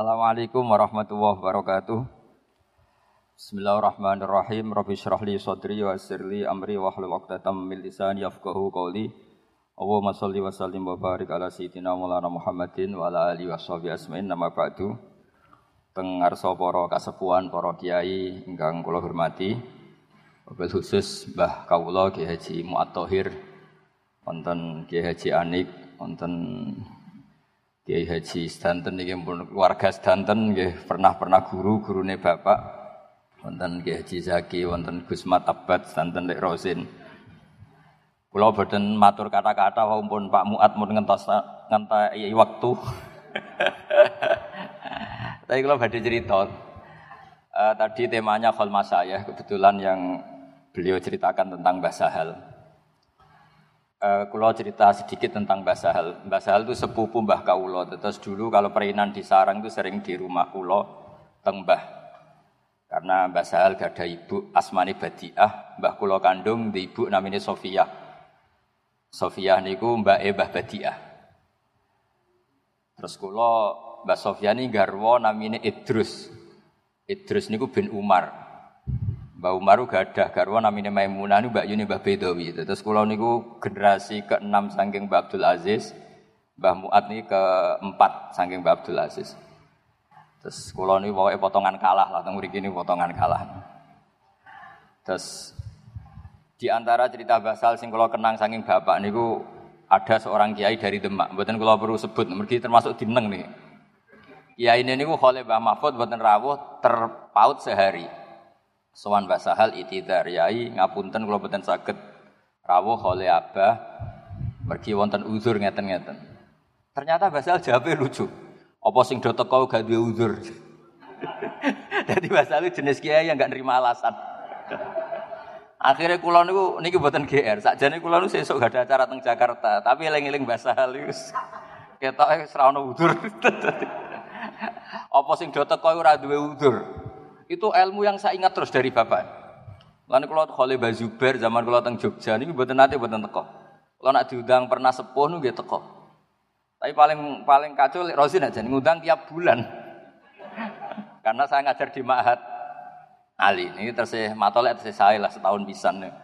Assalamualaikum warahmatullahi wabarakatuh. Bismillahirrahmanirrahim. Rabbi syrah li sadri wa yassir amri wa hlul 'uqdatam min lisani yafqahu qawli. Allahumma shalli wa sallim wa barik ala sayyidina Maulana Muhammadin wa ala alihi washabihi asma'in nama ba'du. Teng ngarsa para para kiai ingkang kula hormati. Wabil khusus Mbah Kawula Ki Haji Muat Thohir, wonten Ki Anik, wonten Kiai Haji Sedanten niki pun keluarga Sedanten nggih pernah-pernah guru gurune Bapak wonten Kiai Haji Zaki wonten Gus Mat Abad Sedanten Lek Rosin. Kula boten matur kata-kata walaupun Pak Muat mun ngentos ngentai waktu. Tapi kalau badhe cerita uh, tadi temanya kholma saya kebetulan yang beliau ceritakan tentang Mbah Sahal. Uh, kulo cerita sedikit tentang Mbah Sahal. Mbah Sahal itu sepupu Mbah Kaulo. Terus dulu kalau perinan di sarang itu sering di rumah kulo teng Mbah. Karena Mbah Sahal gak ada ibu Asmani Badiah, Mbah kulo kandung di ibu namanya Sofia. Sofia niku Mbak E Mbah Badiah. Terus kulo Mbah Sofia ini garwo namanya Idrus. Idrus niku bin Umar. Mbak Umar gak ada garwa namanya Maimunah ini Mbak Yuni Mbak Bedawi. Terus kulo niku generasi ke-6 saking Mbak Abdul Aziz. Mbah Muat ini keempat saking Mbak Abdul Aziz. Terus kulo ini pokoknya potongan kalah lah, mriki ini potongan kalah. Terus di antara cerita basal sing kulo kenang saking bapak niku ada seorang kiai dari Demak. Mboten kulo perlu sebut, mergi termasuk dineng nih. Kiai ini niku Khalil Mbah Mahfud mboten rawuh terpaut sehari. Sowan Mbah Sahal itidar yai ngapunten kula mboten saged rawuh oleh Abah pergi wonten uzur ngeten-ngeten. Ternyata Mbah Sahal jawabnya lucu. Apa sing do teko gak duwe uzur. Jadi Mbah Sahal jenis kiai yang gak nerima alasan. Akhirnya kula niku niki mboten GR. Sakjane kula niku sesuk gak ada acara teng Jakarta, tapi eling-eling Mbah Sahal iku ketoke ora ono uzur. Apa sing do teko ora duwe uzur. Itu ilmu yang saya ingat terus dari bapak. Lalu kalau Khalil Bazuber zaman kalau teng Jogja ini buatan nanti buatan teko. Kalau nak diundang pernah sepuh nih gitu teko. Tapi paling paling kacau Rosin aja ngundang tiap bulan. Karena saya ngajar di Mahat Ali. Ini tersih matolek tersih saya lah setahun bisa nih.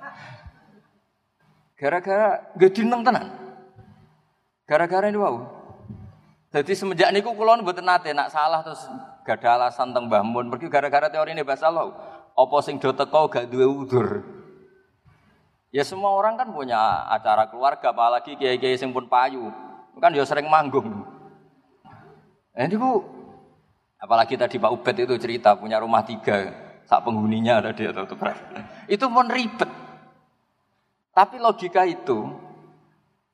Gara-gara gak dineng tenan. Gara-gara ini wow. Jadi semenjak niku kulon buat nate nak salah terus gak ada alasan tentang Mbah Mun. Pergi gara-gara teori ini bahasa lo. Apa sing do teko gak duwe udur. Ya semua orang kan punya acara keluarga, apalagi kiai-kiai sing pun payu. Kan dia sering manggung. Nah, ini bu, apalagi tadi Pak Ubed itu cerita punya rumah tiga, sak penghuninya ada dia atau Itu pun ribet. Tapi logika itu,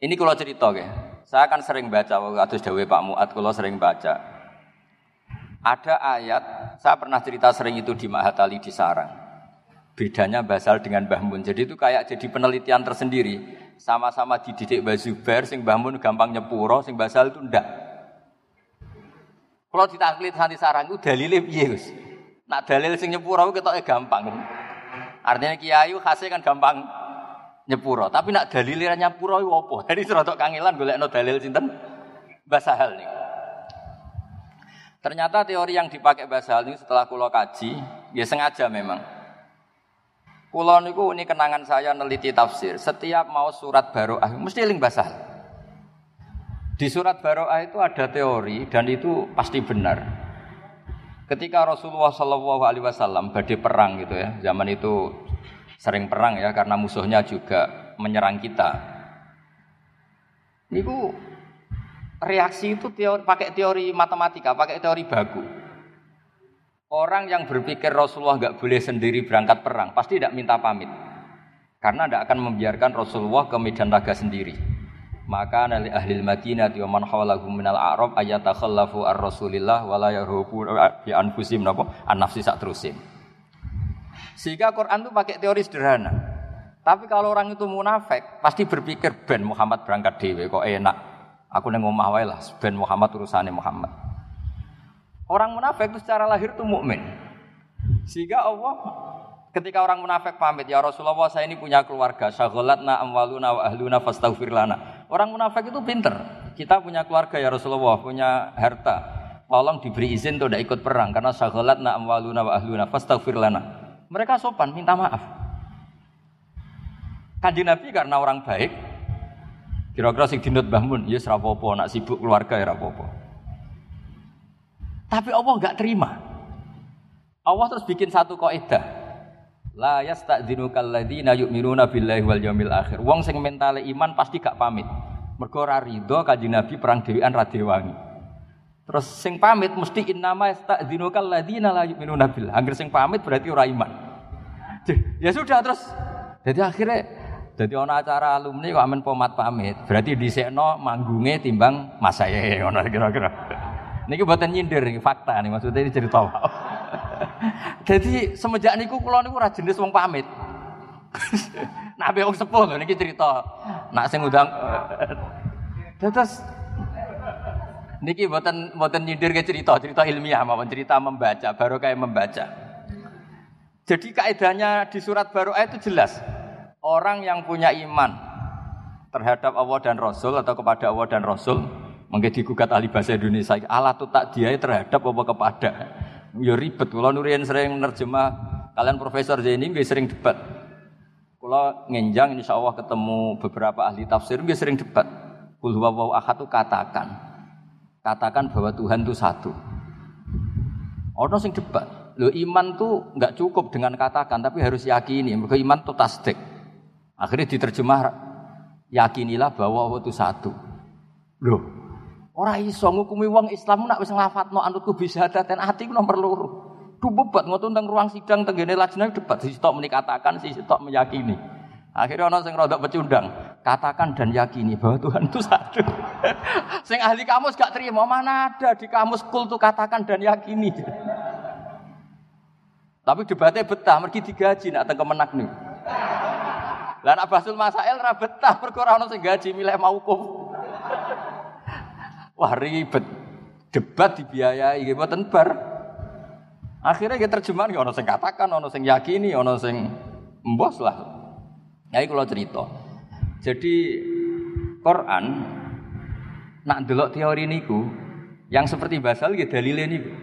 ini kalau cerita ya, saya akan sering baca waktu Dawe Pak Muat, kalau sering baca. Ada ayat, saya pernah cerita sering itu di Mahatali di Sarang. Bedanya Basal dengan Mbah Mun. Jadi itu kayak jadi penelitian tersendiri. Sama-sama dididik Mbah Zubair, sing Mbah Mun gampang nyepuro, sing Basal itu ndak. Kalau ditaklit santi sarang itu dalilnya piye, Gus? Nak dalil sing nyepuro ketoknya gampang. Artinya kiai khasnya kan gampang nyepuro. Tapi nak dalilnya nyepuro itu apa? Jadi serotok kangelan no dalil sinten Basahal nih. Ternyata teori yang dipakai Basahal ini setelah kulo kaji, ya sengaja memang. Kulo niku ini kenangan saya neliti tafsir. Setiap mau surat baroah mesti ling Basahal. Di surat baroah itu ada teori dan itu pasti benar. Ketika Rasulullah Shallallahu Alaihi Wasallam badai perang gitu ya, zaman itu sering perang ya karena musuhnya juga menyerang kita. Niku reaksi itu teori, pakai teori matematika, pakai teori baku. Orang yang berpikir Rasulullah nggak boleh sendiri berangkat perang, pasti tidak minta pamit. Karena tidak akan membiarkan Rasulullah ke medan laga sendiri. Maka nali ahli Madinah wa man hawlahu minal a'rab ayatakhallafu ar-rasulillah wa la yarhubu bi anfusim napa an nafsi sak terusin. Sehingga Quran itu pakai teori sederhana. Tapi kalau orang itu munafik, pasti berpikir ben Muhammad berangkat dewe kok enak. Aku neng omah wae lah, ben Muhammad urusannya Muhammad. Orang munafik itu secara lahir itu mukmin. Sehingga Allah ketika orang munafik pamit, ya Rasulullah saya ini punya keluarga, syaghalatna amwaluna wa ahluna fastaghfir lana. Orang munafik itu pinter. Kita punya keluarga ya Rasulullah, punya harta. tolong diberi izin untuk tidak ikut perang karena na amwaluna wa ahluna fastaghfir lana. Mereka sopan minta maaf. Kanjeng Nabi karena orang baik, kira-kira sing dinut bangun, ya rapopo, nak sibuk keluarga ya rapopo. Tapi Allah nggak terima. Allah terus bikin satu kaidah. La yasta'dinu kalladzina yu'minuna billahi wal yaumil akhir. Wong sing mentale iman pasti gak pamit. Mergo ora rido kanjeng Nabi perang dhewean ra dewangi. Terus sing pamit mesti innama yasta'dinu kalladzina la yu'minuna billah. Angger sing pamit berarti ora iman. Ya sudah terus. Jadi akhirnya jadi ana acara alumni kok amen pomat pamit. Berarti dhisikno manggunge timbang mas saya ngono kira-kira. Niki buatan nyindir nih fakta nih maksudnya ini cerita. Jadi semenjak niku kula niku ora jenis wong pamit. Nabi wong sepuh niki cerita. Nak sing undang Terus niki mboten mboten nyindir ke cerita, cerita ilmiah mawon cerita membaca, baru kayak membaca. Jadi kaidahnya di surat baru itu jelas. Orang yang punya iman terhadap Allah dan Rasul atau kepada Allah dan Rasul, mungkin digugat ahli bahasa Indonesia, Allah tuh tak dia terhadap apa kepada ya ribet. Kalau Nurian sering nerjemah, kalian Profesor Zaini nggak sering debat. Kalau ngenjang insya Allah ketemu beberapa ahli tafsir nggak sering debat. Kul ahad katakan. Katakan bahwa Tuhan itu satu. Orang sing debat. Lo iman tuh nggak cukup dengan katakan, tapi harus yakini. Mereka iman tuh tasdik. Akhirnya diterjemah yakinilah bahwa Allah itu satu. Loh, Ora iso ngukumi wong Islam nak wis nglafatno anutku bisa daten ati ku nomor loro. Du bebat ngono tentang ruang sidang tenggene lajeng debat sisi tok menikatakan sisi tok meyakini. Akhirnya orang sing rodok pecundang, katakan dan yakini bahwa Tuhan itu satu. sing ahli kamus gak terima, mana ada di kamus kul tuh katakan dan yakini. Tapi debatnya betah, mergi digaji nak teng kemenak nih. Lah nak basul masail ra betah perkara orang sing gaji milih maukum. Wah ribet. Debat dibiayai gitu mboten bar. Akhirnya kita terjemahan ya ono sing katakan, ono sing yakini, ono sing mbos lah. Ya kalau cerita. Jadi Quran nak delok teori niku yang seperti basal gitu dalilnya niku.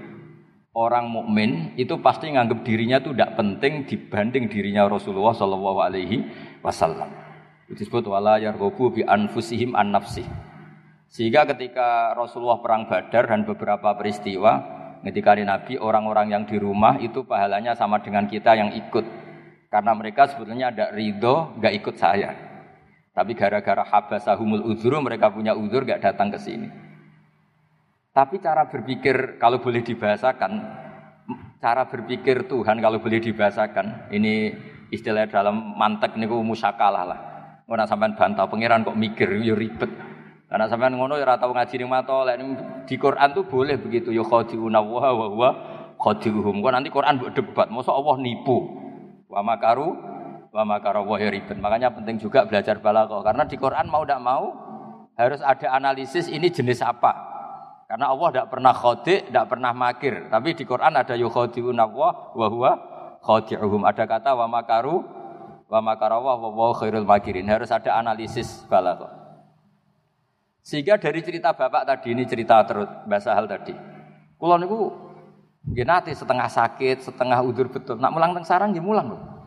Orang mukmin itu pasti nganggap dirinya itu tidak penting dibanding dirinya Rasulullah Shallallahu Alaihi Wasallam. Disebut wala yarghabu bi anfusihim an nafsih. Sehingga ketika Rasulullah perang Badar dan beberapa peristiwa, ketika Nabi orang-orang yang di rumah itu pahalanya sama dengan kita yang ikut. Karena mereka sebetulnya ada ridho, nggak ikut saya. Tapi gara-gara habasahumul uzuru mereka punya uzur nggak datang ke sini. Tapi cara berpikir kalau boleh dibahasakan, cara berpikir Tuhan kalau boleh dibahasakan, ini istilah dalam mantek niku musakalah lah. Orang sampai bantah pangeran kok mikir, yo ribet. Karena sampean ngono ya ora tau ngaji ning lek di Quran tuh boleh begitu ya khadiuna wa wa khadiuhum. Kok nanti Quran buat debat, mosok Allah nipu. Wa makaru wa. Makanya penting juga belajar balaghah karena di Quran mau tidak mau harus ada analisis ini jenis apa. Karena Allah tidak pernah khodi, tidak pernah makir. Tapi di Quran ada yukhadiuna wa wa huwa khadiuhum. Ada kata wa makaru wa makara wa wa khairul makirin. Harus ada analisis balaghah. Sehingga dari cerita bapak tadi ini cerita terus bahasa hal tadi. Kulo niku nggih setengah sakit, setengah udur betul. Nak mulang teng sarang mulang loh.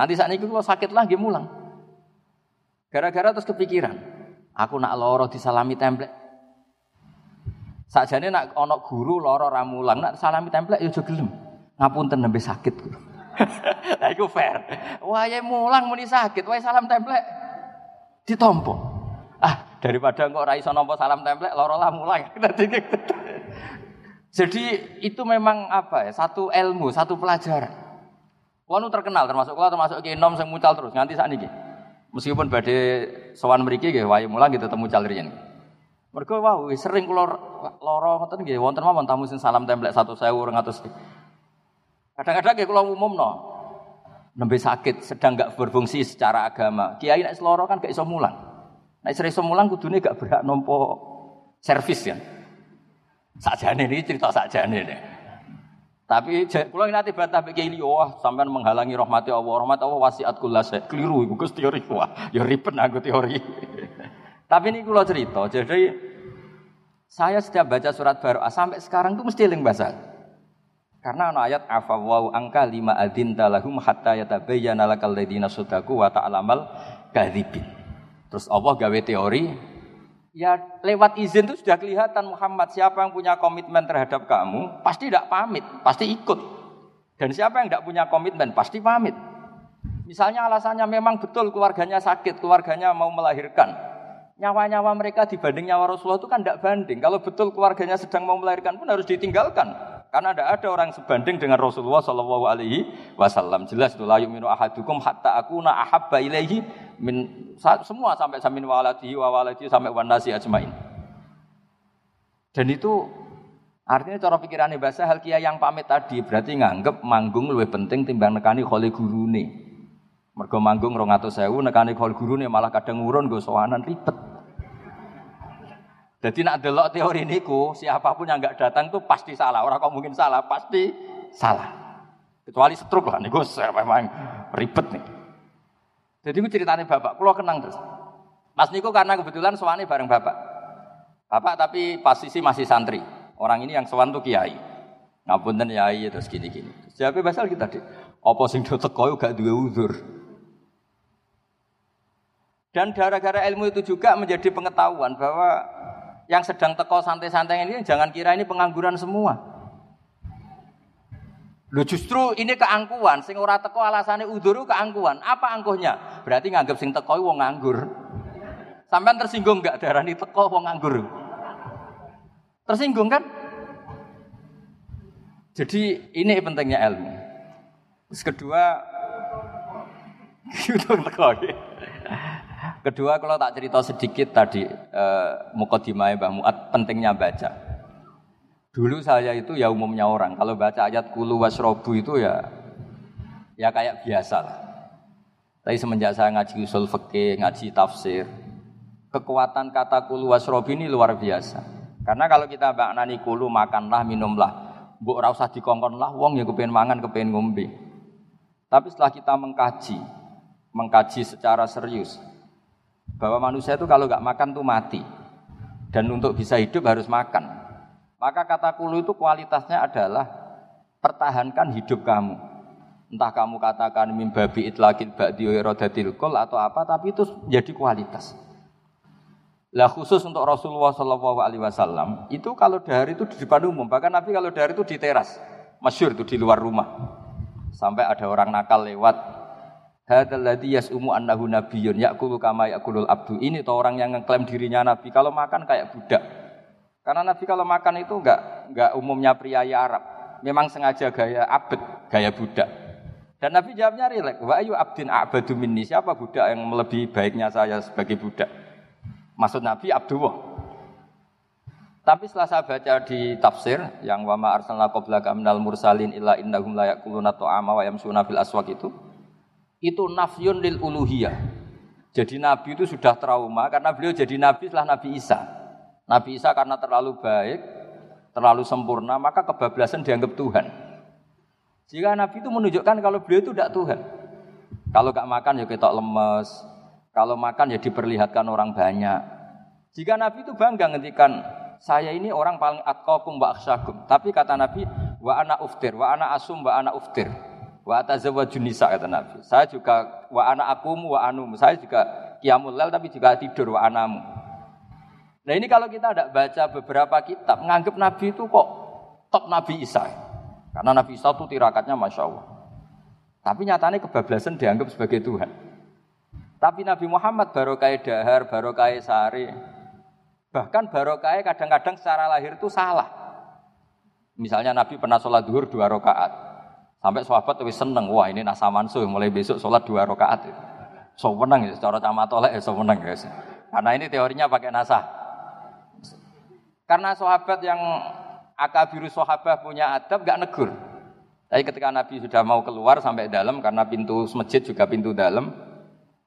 Nanti saat ini kulo sakit lagi mulang. Gara-gara terus kepikiran, aku nak loro disalami template. Sakjane nak ono guru loro ramulang, nak salami template ya aja gelem. Ngapunten nembe sakit. Lah iku fair. Wae mulang muni sakit, wae salam template ditompo. Ah, daripada engkau ora iso salam templek loro lah mulai. Jadi itu memang apa ya? Satu ilmu, satu pelajaran. Kulo terkenal termasuk kulo termasuk Ki Nom sing mucal terus nganti saat ini. Meskipun badhe sowan mriki nggih wae mulang gitu temu mucal riyen. Mergo wow sering kulo loro ngoten nggih wonten mawon tamu sing salam templek 1000 200. Kadang-kadang nggih kulo umumno. Nembe sakit sedang gak berfungsi secara agama. Kiai nek loro kan gak iso mulang. Nah, istri semulang kudune gak berhak nompo servis ya. Sakjane ini cerita sakjane nih. Tapi kalau nanti bantah begini, wah sampai menghalangi rahmati Allah, rahmat Allah wasiat kula saya keliru, itu teori wah, ya ribet aku teori. Tapi ini kalau cerita, jadi Saya setiap baca surat baru sampai sekarang tuh mesti eling bahasa. Karena ana ayat afawau angka lima adin talahum hatta yatabayyana lakal ladina sadaku wa ta'lamal kadzibin. Terus Allah gawe teori ya lewat izin itu sudah kelihatan Muhammad siapa yang punya komitmen terhadap kamu pasti tidak pamit, pasti ikut. Dan siapa yang tidak punya komitmen pasti pamit. Misalnya alasannya memang betul keluarganya sakit, keluarganya mau melahirkan nyawa-nyawa mereka dibanding nyawa Rasulullah itu kan tidak banding. Kalau betul keluarganya sedang mau melahirkan pun harus ditinggalkan. Karena tidak ada orang sebanding dengan Rasulullah Shallallahu Alaihi Wasallam. Jelas itu layu minu ahadukum hatta aku na ahabba ilaihi min semua sampai samin waladi wa waladi sampai wanasi ajmain. Dan itu artinya cara pikirannya bahasa hal kia yang pamit tadi berarti nganggep manggung lebih penting timbang nekani kholi nih. Mergo manggung rong atau sewu nekani kholi nih malah kadang ngurun gue sowanan ribet. Jadi nak delok teori niku, siapa pun yang nggak datang tuh pasti salah. Orang kok mungkin salah, pasti salah. Kecuali setruk lah niku memang ribet nih. Jadi gue ceritanya bapak, kalau kenang terus. Mas niku karena kebetulan suami bareng bapak. Bapak tapi posisi masih santri. Orang ini yang sowan tuh kiai. Ngapunten kiai terus gini-gini. Siapa basal kita deh. Apa sing do teko gak duwe uzur. Dan gara-gara ilmu itu juga menjadi pengetahuan bahwa yang sedang teko santai-santai ini jangan kira ini pengangguran semua. Lu justru ini keangkuhan, sing ora teko alasannya uduru keangkuhan. Apa angkuhnya? Berarti nganggap sing teko wong nganggur. Sampai tersinggung enggak darah ini teko wong nganggur? Tersinggung kan? Jadi ini pentingnya ilmu. Terus kedua. Kedua kalau tak cerita sedikit tadi eh, mukadimah Mbah Muat pentingnya baca. Dulu saya itu ya umumnya orang kalau baca ayat kulu wasrobu itu ya ya kayak biasa lah. Tapi semenjak saya ngaji usul fikih, ngaji tafsir, kekuatan kata kulu wasrobu ini luar biasa. Karena kalau kita maknani kulu makanlah, minumlah, bu ora usah dikongkon lah, wong ya kepengen mangan, kepengen ngombe. Tapi setelah kita mengkaji, mengkaji secara serius, bahwa manusia itu kalau nggak makan tuh mati dan untuk bisa hidup harus makan. Maka kata kulu itu kualitasnya adalah pertahankan hidup kamu. Entah kamu katakan mimbabi itlaqil ba'di iradatil kol atau apa, tapi itu jadi kualitas. Lah khusus untuk Rasulullah Wasallam itu kalau dahar itu di depan umum, bahkan Nabi kalau dahar itu di teras, masyur itu di luar rumah. Sampai ada orang nakal lewat, ladzi yas'umu annahu nabiyyun ya'kulu kama ya'kulul abdu. Ini tuh orang yang ngeklaim dirinya nabi. Kalau makan kayak budak. Karena nabi kalau makan itu enggak enggak umumnya pria Arab. Memang sengaja gaya abed, gaya budak. Dan Nabi jawabnya rilek, wa ayu abdin a'badu minni. Siapa budak yang melebihi baiknya saya sebagai budak? Maksud Nabi Abdullah. Tapi setelah saya baca di tafsir yang wama arsalna qablaka minal mursalin illa innahum la ya'kuluna ta'ama wa yamsuna fil aswaq itu, itu nafyun lil uluhiyah. Jadi Nabi itu sudah trauma karena beliau jadi Nabi setelah Nabi Isa. Nabi Isa karena terlalu baik, terlalu sempurna, maka kebablasan dianggap Tuhan. Jika Nabi itu menunjukkan kalau beliau itu tidak Tuhan. Kalau gak makan ya ketok lemes, kalau makan ya diperlihatkan orang banyak. Jika Nabi itu bangga ngendikan saya ini orang paling atqakum wa akhsyakum. Tapi kata Nabi, wa ana uftir, wa ana asum, wa ana uftir. Wa atazawwajun nisa kata Nabi. Saya juga wa ana akumu wa anum. Saya juga qiyamul lail tapi juga tidur wa anamu. Nah ini kalau kita tidak baca beberapa kitab, menganggap Nabi itu kok top Nabi Isa. Karena Nabi Isa itu tirakatnya Masya Allah. Tapi nyatanya kebablasan dianggap sebagai Tuhan. Tapi Nabi Muhammad barokai dahar, barokai sari. Bahkan barokai kadang-kadang secara lahir itu salah. Misalnya Nabi pernah sholat duhur dua rakaat. Sampai sahabat lebih seneng, wah ini nasa mansuh, mulai besok sholat dua rakaat. So menang ya, secara camatolek ya so menang guys. Karena ini teorinya pakai nasa. Karena sahabat yang akabiru sahabat punya adab gak negur. Tapi ketika Nabi sudah mau keluar sampai dalam karena pintu masjid juga pintu dalam,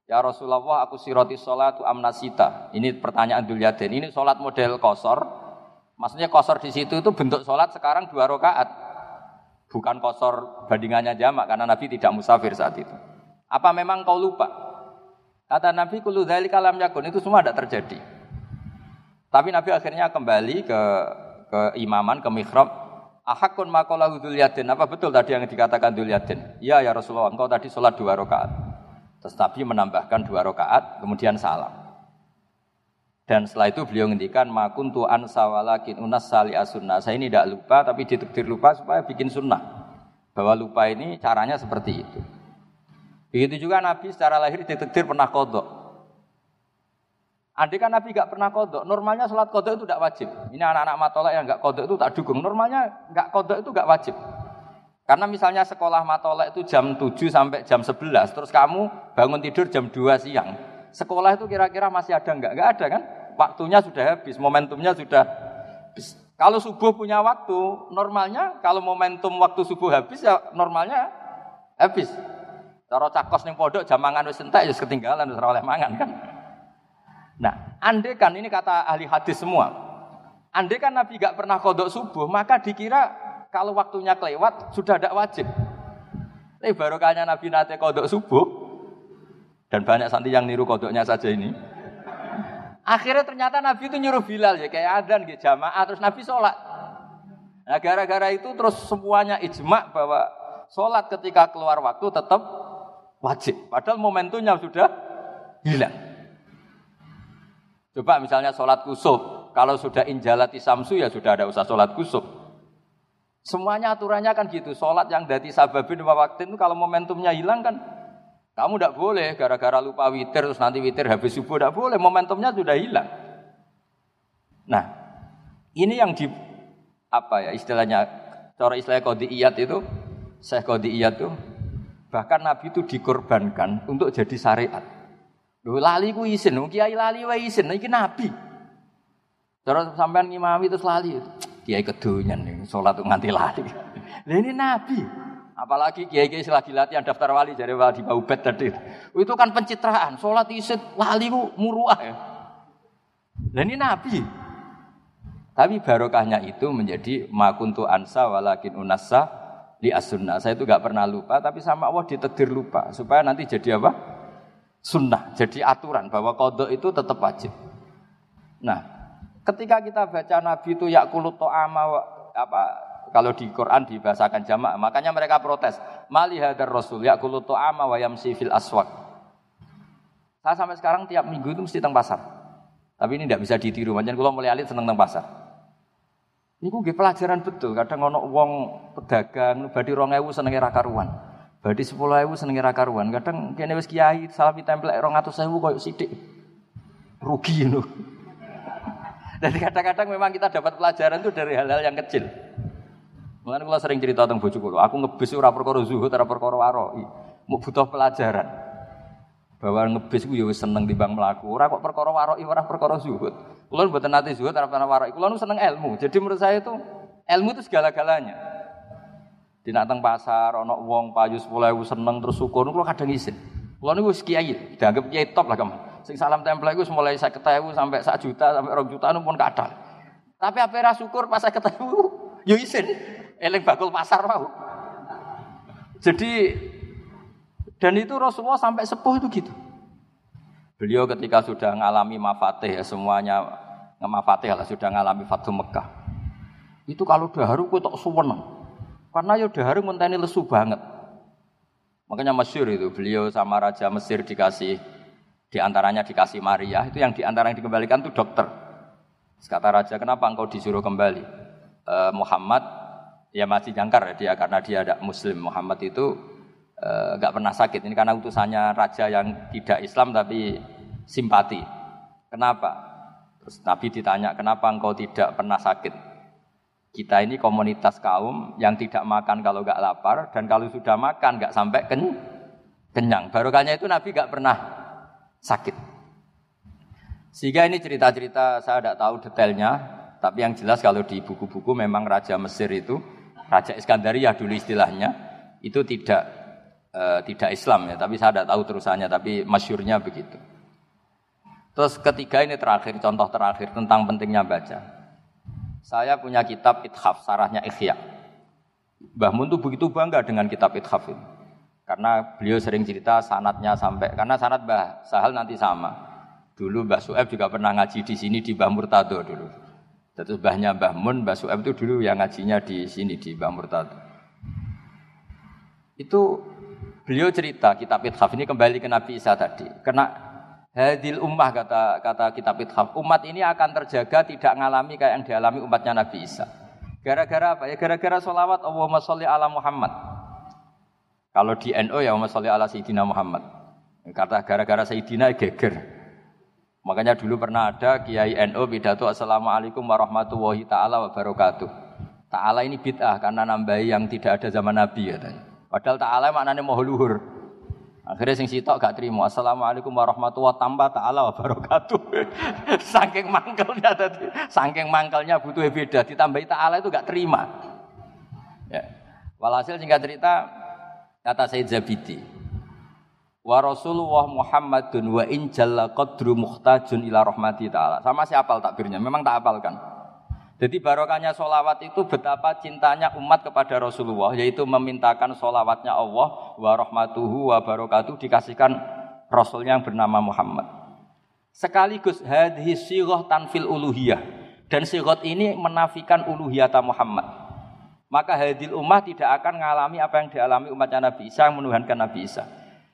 Ya Rasulullah aku siroti sholat amnasita. Ini pertanyaan Dul Yadin. Ini sholat model kosor. Maksudnya kosor di situ itu bentuk sholat sekarang dua rakaat. Bukan kosor bandingannya jamak karena Nabi tidak musafir saat itu. Apa memang kau lupa? Kata Nabi kulu dari kalam yakun itu semua tidak terjadi. Tapi Nabi akhirnya kembali ke ke imaman, ke mihrab. Ahakun makola hudul yadin. Apa betul tadi yang dikatakan dul yadin? Iya ya Rasulullah, engkau tadi sholat dua rakaat. Terus Nabi menambahkan dua rakaat, kemudian salam. Dan setelah itu beliau ngendikan makuntu ansa walakin unas sali asunnah. Saya ini tidak lupa tapi ditekdir lupa supaya bikin sunnah. Bahwa lupa ini caranya seperti itu. Begitu juga Nabi secara lahir ditekdir pernah kodok. Andai kan Nabi gak pernah kodok, normalnya sholat kodok itu tidak wajib. Ini anak-anak matolak yang gak kodok itu tak dukung. Normalnya gak kodok itu gak wajib. Karena misalnya sekolah matolak itu jam 7 sampai jam 11, terus kamu bangun tidur jam 2 siang. Sekolah itu kira-kira masih ada enggak? Enggak ada kan? Waktunya sudah habis, momentumnya sudah habis. Kalau subuh punya waktu, normalnya kalau momentum waktu subuh habis ya normalnya habis. Cara cakos ning pondok jam mangan wis entek ya ketinggalan wis oleh mangan kan. Nah, andai kan ini kata ahli hadis semua, andai kan Nabi gak pernah kodok subuh, maka dikira kalau waktunya kelewat sudah tidak wajib. Tapi barokahnya Nabi nate kodok subuh, dan banyak santri yang niru kodoknya saja ini. Akhirnya ternyata Nabi itu nyuruh Bilal ya kayak adan gitu jamaah terus Nabi sholat. Nah gara-gara itu terus semuanya ijma bahwa sholat ketika keluar waktu tetap wajib. Padahal momentumnya sudah hilang. Coba misalnya sholat kusuf, kalau sudah injalati samsu ya sudah ada usah sholat kusuf. Semuanya aturannya kan gitu, sholat yang dari sababin waktu itu kalau momentumnya hilang kan kamu tidak boleh gara-gara lupa witir terus nanti witir habis subuh tidak boleh, momentumnya sudah hilang. Nah, ini yang di apa ya istilahnya cara istilah iyat itu, saya iyat itu bahkan Nabi itu dikorbankan untuk jadi syariat. Lho lali ku isin, kiai lali wae isin, iki nabi. Terus sampean ngimami terus lali. Kiai kedonyan nih, salat nganti lali. Lah ini nabi. Apalagi kiai-kiai lagi latihan daftar wali dari wali Baubet tadi. Itu kan pencitraan, salat isin lali ku muruah ya. Lah ini nabi. Tapi barokahnya itu menjadi makuntu ansa walakin unasa di as-sunnah. Saya itu gak pernah lupa, tapi sama Allah ditedir lupa. Supaya nanti jadi apa? Sunnah, jadi aturan bahwa kodok itu tetap wajib. Nah, ketika kita baca Nabi itu yakulut to'ama apa kalau di Quran dibahasakan jamaah, makanya mereka protes. Mali hadar Rasul yakulut to'ama wa yamsi fil aswak. Saya sampai sekarang tiap minggu itu mesti teng pasar. Tapi ini tidak bisa ditiru. Macam kalau mulai alit seneng teng pasar. Ini gue pelajaran betul. Kadang ngono uang pedagang, badi rongewu senengnya rakaruan. Berarti sepuluh ribu senengi karuan. Kadang kene wis kiai salami templek rong atau sewu koyok sidik. Rugi itu. Dan kadang-kadang memang kita dapat pelajaran itu dari hal-hal yang kecil. Mulane kalau sering cerita tentang bojoku kula, aku ngebis ora perkara zuhud, ora perkara waroi. Mau butuh pelajaran. Bahwa ngebis ku ya wis seneng timbang mlaku. Ora kok perkara waroi, ora perkara zuhud. Kula mboten nate zuhud, ora pernah waroi. Kula seneng ilmu. Jadi menurut saya itu ilmu itu segala-galanya. Di teng pasar ana wong payu 10.000 seneng terus syukur kula kadang isin. Kula niku wis kiai, dianggap kiai top lah kamu. Sing salam tempel iku mulai 50.000 sampai 1 juta sampai 2 juta pun kadal. Tapi apa ra syukur pas 50.000 yo isin. Eling bakul pasar mau. Jadi dan itu Rasulullah sampai sepuh itu gitu. Beliau ketika sudah mengalami mafatih ya semuanya mafatih lah sudah mengalami Fatu Mekah. Itu kalau daharu kok tok suweneng. Karena ya udah hari ngenteni lesu banget. Makanya masyur itu beliau sama raja Mesir dikasih di antaranya dikasih Maria itu yang di antara yang dikembalikan itu dokter. Kata raja kenapa engkau disuruh kembali? E, Muhammad ya masih jangkar ya dia karena dia ada Muslim. Muhammad itu nggak e, pernah sakit. Ini karena utusannya raja yang tidak Islam tapi simpati. Kenapa? Terus Nabi ditanya kenapa engkau tidak pernah sakit? Kita ini komunitas kaum yang tidak makan kalau nggak lapar dan kalau sudah makan nggak sampai ken kenyang. Barokahnya itu Nabi nggak pernah sakit. Sehingga ini cerita-cerita saya tidak tahu detailnya, tapi yang jelas kalau di buku-buku memang Raja Mesir itu, Raja Iskandaria dulu istilahnya, itu tidak e, tidak Islam ya, tapi saya tidak tahu terusannya, tapi masyurnya begitu. Terus ketiga ini terakhir, contoh terakhir tentang pentingnya baca. Saya punya kitab Ithaf, sarahnya Ikhya. Mbah Mun tuh begitu bangga dengan kitab Ithaf ini. Karena beliau sering cerita sanatnya sampai, karena sanat Mbah Sahal nanti sama. Dulu Mbah Sueb juga pernah ngaji di sini di Mbah Murtado dulu. Terus Mbahnya Mbah Mun, Mbah Sueb itu dulu yang ngajinya di sini di Mbah Murtado. Itu beliau cerita kitab Ithaf ini kembali ke Nabi Isa tadi. Kena hadil ummah kata kata kitab Ithaf. Umat ini akan terjaga tidak mengalami kayak yang dialami umatnya Nabi Isa. Gara-gara apa ya? Gara-gara sholawat Allahumma sholli ala Muhammad. Kalau di NO ya Allahumma sholli ala Sayyidina Muhammad. Kata gara-gara Sayyidina geger. Makanya dulu pernah ada Kiai NU pidato Assalamualaikum warahmatullahi taala wabarakatuh. Taala ini bid'ah karena nambahi yang tidak ada zaman Nabi ya. Padahal taala maknanya mau luhur. Akhirnya sing sitok gak terima. Assalamualaikum warahmatullahi tambah taala wabarakatuh. saking mangkelnya tadi, saking mangkelnya butuh beda. Ditambahi taala itu gak terima. Ya. Walhasil singkat cerita kata Said Zabidi, Wa Rasulullah Muhammadun wa in jalla qadru muhtajun ila rahmati ta'ala. Sama si apal takbirnya, memang tak apalkan. Jadi barokahnya solawat itu betapa cintanya umat kepada Rasulullah, yaitu memintakan solawatnya Allah wa rahmatuhu wa barokatuh dikasihkan Rasulnya yang bernama Muhammad. Sekaligus hadhi siroh tanfil uluhiyah. Dan siroh ini menafikan uluhiyata Muhammad. Maka hadil ummah tidak akan mengalami apa yang dialami umatnya Nabi Isa yang menuhankan Nabi Isa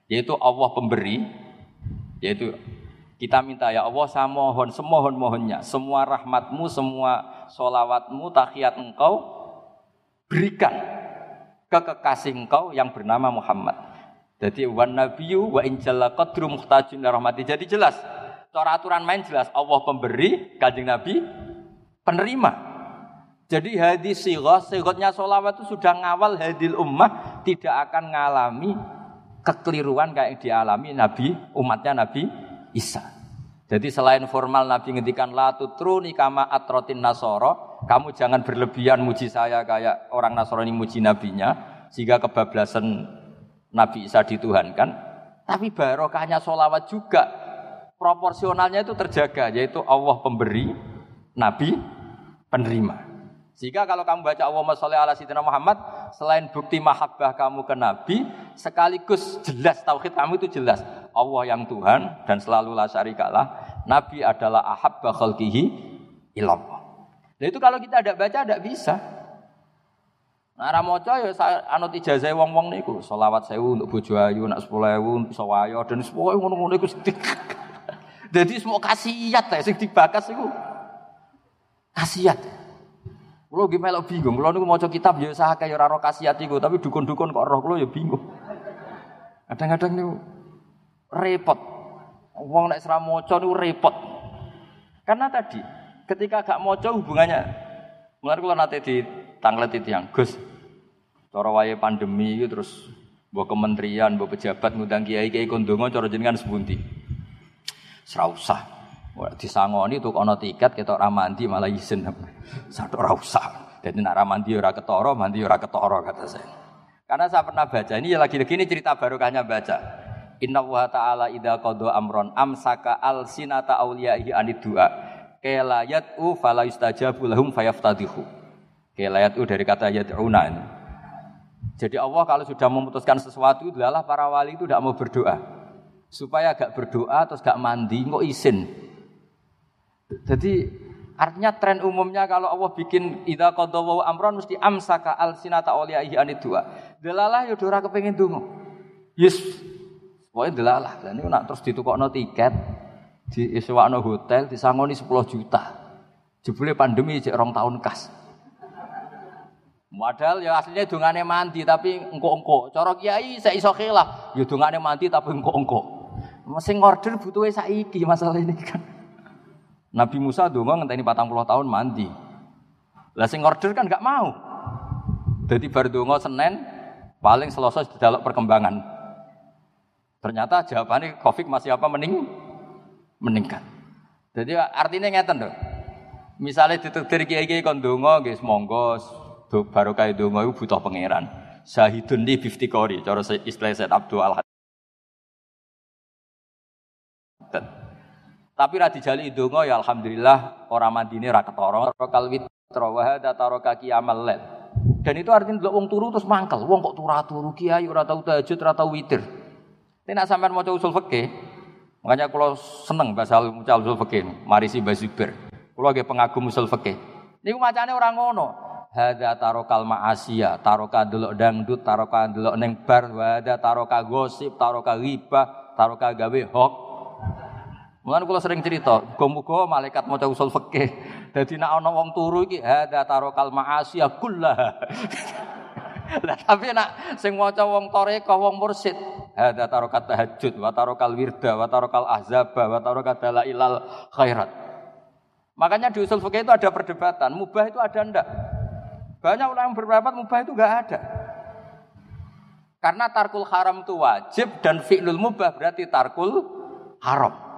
yaitu Allah pemberi, yaitu kita minta ya Allah saya mohon semohon mohonnya semua rahmatmu semua solawatmu takiat engkau berikan ke kekasih engkau yang bernama Muhammad. Jadi wan nabiyyu wa injalla qadru muhtajin rahmati. Jadi jelas cara aturan main jelas Allah pemberi, kanjeng Nabi penerima. Jadi hadis sirah, sirotnya solawat itu sudah ngawal hadil ummah tidak akan ngalami kekeliruan kayak yang dialami Nabi umatnya Nabi Isa. Jadi selain formal Nabi ngendikan la tutruni kama atrotin nasoro, kamu jangan berlebihan muji saya kayak orang Nasrani muji nabinya sehingga kebablasan Nabi Isa dituhankan. Tapi barokahnya solawat juga proporsionalnya itu terjaga yaitu Allah pemberi, Nabi penerima. Jika kalau kamu baca Allahumma sholli ala sayyidina Muhammad, selain bukti mahabbah kamu ke Nabi, sekaligus jelas tauhid kamu itu jelas. Allah yang Tuhan dan selalu la syarikalah. Nabi adalah ahabba khalqihi ilallah. Nah itu kalau kita ada baca tidak bisa. Nah, ramoco ya saya anut ijazah wong-wong niku, selawat sewu untuk bojo ayu, nak 10000 iso wayo dan semua ngono-ngono iku Jadi semua kasiat ya sing dibakas iku. Kasiat. Kulo nggih melok bingung. Kulo niku maca kitab ya sah kaya ora roh kasiat iku, tapi dukun-dukun kok roh kulo ya bingung. Kadang-kadang niku repot. Wong nek ora maca niku repot. Karena tadi ketika gak maca hubungannya Mulai kulo nate di tanglet itu yang Gus. Cara wae pandemi itu terus mbok kementerian, mbok pejabat ngundang kiai-kiai kondongo cara jenengan sebundi. Ora usah. Disangoni tuh kono tiket kita ora mandi malah izin. Satu ora usah. Jadi nak mandi ora ketoro mandi ora ketoro kata saya. Karena saya pernah baca ini lagi-lagi ini cerita barokahnya baca. Inna wa ta'ala idha qadha amron amsaka al sinata awliyaihi anid du'a kela yat'u fala yustajabu lahum fayaftadihu. Kela yat'u dari kata yat'una ini. Jadi Allah kalau sudah memutuskan sesuatu adalah para wali itu tidak mau berdoa. Supaya gak berdoa terus gak mandi kok izin jadi artinya tren umumnya kalau Allah bikin idza qadawu amron mesti amsaka al sinata awliyaihi anid dua. Delalah ya ora kepengin donga. Yes. Pokoke delalah. Lah niku nak terus ditukokno tiket, diisewakno hotel, disangoni 10 juta. Jebule pandemi cek rong tahun kas. Modal ya aslinya dungane mandi tapi engko-engko. Cara kiai saya iso khilaf, ya dungane mandi tapi engko-engko. Sing order butuhe saiki masalah ini kan. Nabi Musa dongo ngenteni puluh tahun mandi. Lah sing order kan gak mau. Jadi baru dongo Senin paling selesai dalam perkembangan. Ternyata jawabannya Covid masih apa mening meningkat. Jadi artinya ngeten dong. Misalnya ditetir kiai-kiai kon dongo guys monggo baru kayak dongo itu butuh pangeran. Syahidun di 50 kori, cara istilah Said Abdul Al tapi ra dijali donga ya alhamdulillah orang mandine ra ketara. Kalwit wa taro kaki amal lel. Dan itu artinya delok wong turu terus mangkel. Wong kok turu turu kiai ora tau tahajud ora tau witir. Nek sampean maca usul fikih, Makanya kalau seneng bahasa mucal usul fikih, mari si Bazubir. Kalau lagi pengagum usul fikih. Ini macamnya orang ngono. Hada tarokal ma'asiyah, taroka delok dangdut, taroka delok neng bar, wada taroka gosip, taroka riba, taroka gawe hok. Mulane kula sering cerita, muga-muga malaikat maca usul fikih. Dadi nek ana wong turu iki hada tarokal ma'asiyah kullaha. Lah tapi nak sing maca wong toreka wong mursid, hada tarokat tahajud wa tarokal wirda wa tarokal ahzaba wa tarokat dalailal khairat. Makanya di usul fikih itu ada perdebatan, mubah itu ada ndak? Banyak ulama yang berpendapat mubah itu enggak ada. Karena tarkul haram itu wajib dan fi'lul mubah berarti tarkul haram.